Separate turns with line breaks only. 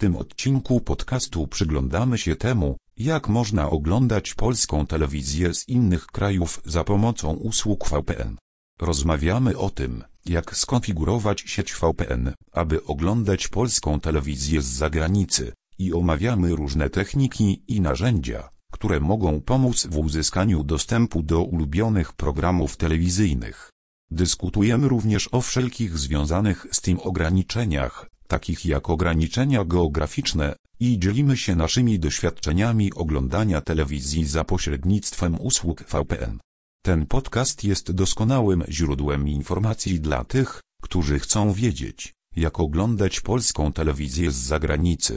tym odcinku podcastu przyglądamy się temu, jak można oglądać polską telewizję z innych krajów za pomocą usług VPN. Rozmawiamy o tym, jak skonfigurować sieć VPN, aby oglądać polską telewizję z zagranicy i omawiamy różne techniki i narzędzia, które mogą pomóc w uzyskaniu dostępu do ulubionych programów telewizyjnych. Dyskutujemy również o wszelkich związanych z tym ograniczeniach, takich jak ograniczenia geograficzne, i dzielimy się naszymi doświadczeniami oglądania telewizji za pośrednictwem usług VPN. Ten podcast jest doskonałym źródłem informacji dla tych, którzy chcą wiedzieć, jak oglądać polską telewizję z zagranicy.